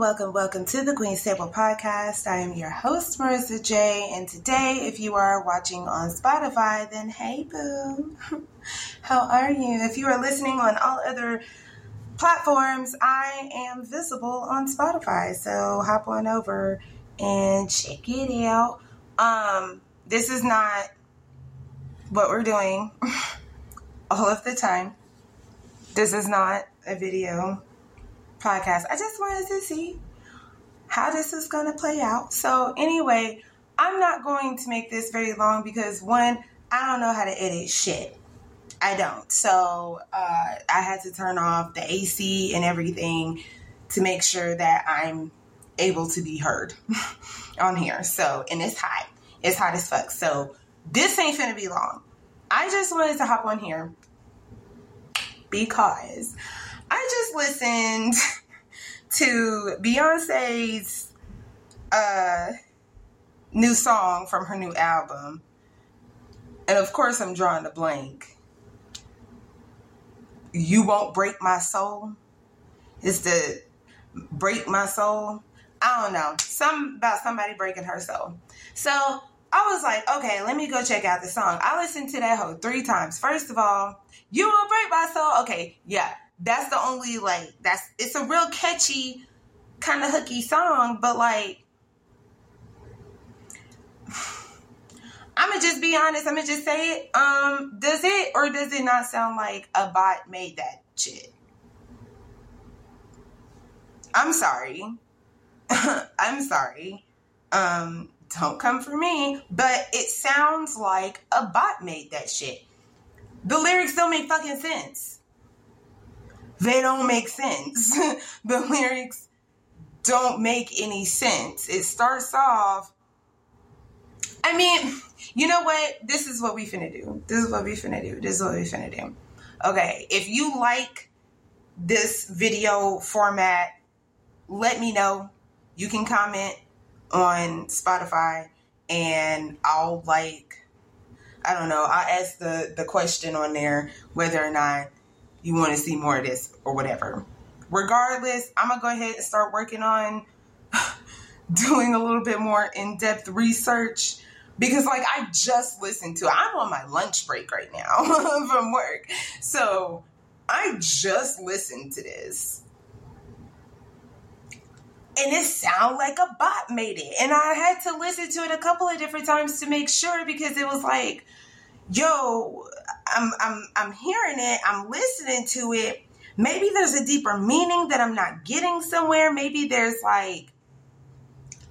Welcome, welcome, to the Queen's Table Podcast. I am your host, Marissa J. And today, if you are watching on Spotify, then hey, boo. How are you? If you are listening on all other platforms, I am visible on Spotify. So hop on over and check it out. Um, this is not what we're doing all of the time. This is not a video podcast. I just wanted to see how this is going to play out. So, anyway, I'm not going to make this very long because one, I don't know how to edit shit. I don't. So, uh, I had to turn off the AC and everything to make sure that I'm able to be heard on here. So, and it's hot. It's hot as fuck. So, this ain't gonna be long. I just wanted to hop on here because I just listened to Beyonce's uh, new song from her new album. And of course, I'm drawing a blank. You won't break my soul. Is the break my soul? I don't know. Some about somebody breaking her soul. So I was like, okay, let me go check out the song. I listened to that whole three times. First of all, you won't break my soul. Okay, yeah, that's the only like that's it's a real catchy kind of hooky song, but like I'm gonna just be honest. I'm gonna just say it. Um, does it or does it not sound like a bot made that shit? I'm sorry. I'm sorry. Um, don't come for me. But it sounds like a bot made that shit. The lyrics don't make fucking sense they don't make sense. the lyrics don't make any sense. It starts off. I mean, you know what? This is what we finna do. This is what we finna do. This is what we finna do. Okay, if you like this video format, let me know. You can comment on Spotify and I'll like I don't know, I'll ask the the question on there whether or not you want to see more of this or whatever. Regardless, I'm to go ahead and start working on doing a little bit more in depth research because, like, I just listened to it. I'm on my lunch break right now from work. So I just listened to this. And it sounded like a bot made it. And I had to listen to it a couple of different times to make sure because it was like, yo, I'm I'm I'm hearing it, I'm listening to it. Maybe there's a deeper meaning that I'm not getting somewhere. Maybe there's like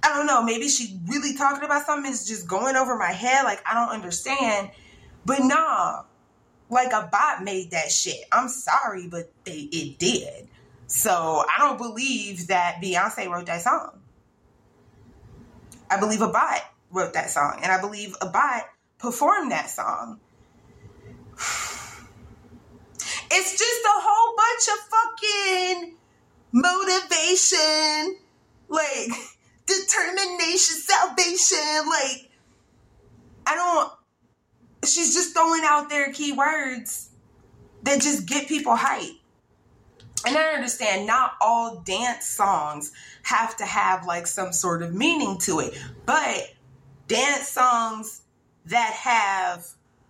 I don't know, maybe she really talking about something is just going over my head like I don't understand. But nah, like a bot made that shit. I'm sorry, but they it did. So I don't believe that Beyonce wrote that song. I believe a bot wrote that song, and I believe a bot performed that song. It's just a whole bunch of fucking motivation, like determination, salvation. Like, I don't, she's just throwing out there keywords that just get people hype. And I understand not all dance songs have to have like some sort of meaning to it, but dance songs that have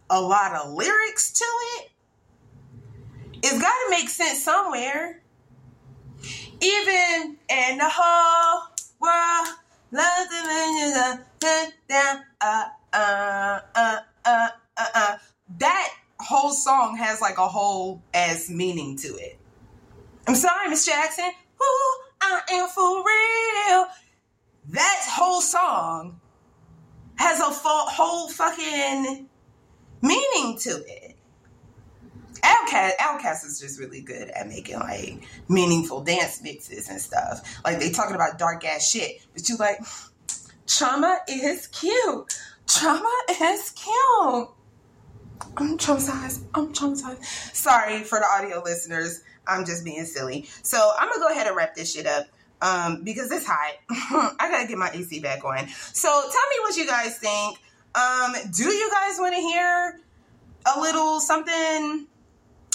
a lot of lyrics to it, it's got to make sense somewhere. Even in the whole world, love the down, uh, uh, uh, uh, uh, uh. That whole song has like a whole ass meaning to it. I'm sorry, Miss Jackson. Ooh, I am for real. That whole song has a whole fucking meaning to it. OutKast, OutKast is just really good at making like meaningful dance mixes and stuff. Like they talking about dark ass shit, but you like trauma is cute. Trauma is cute. I'm traumatized. I'm traumatized. Sorry for the audio listeners. I'm just being silly. So I'm gonna go ahead and wrap this shit up um, because it's hot. I gotta get my AC back on. So tell me what you guys think. Um, do you guys want to hear a little something?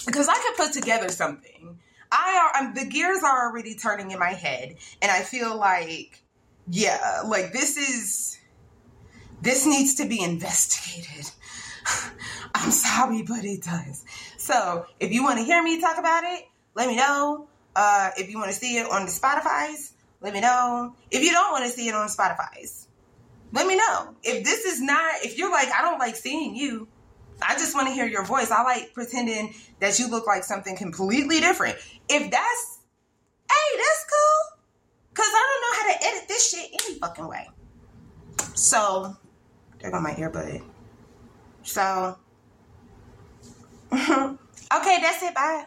Because I could put together something. I are I'm, the gears are already turning in my head, and I feel like, yeah, like this is this needs to be investigated. I'm sorry, but it does. So if you want to hear me talk about it, let me know. Uh, if you want to see it on the Spotify's, let me know. If you don't want to see it on Spotify's, let me know. If this is not, if you're like, I don't like seeing you, I just want to hear your voice. I like pretending that you look like something completely different. If that's, hey, that's cool. Cause I don't know how to edit this shit any fucking way. So, there go my earbud. So, okay, that's it. Bye.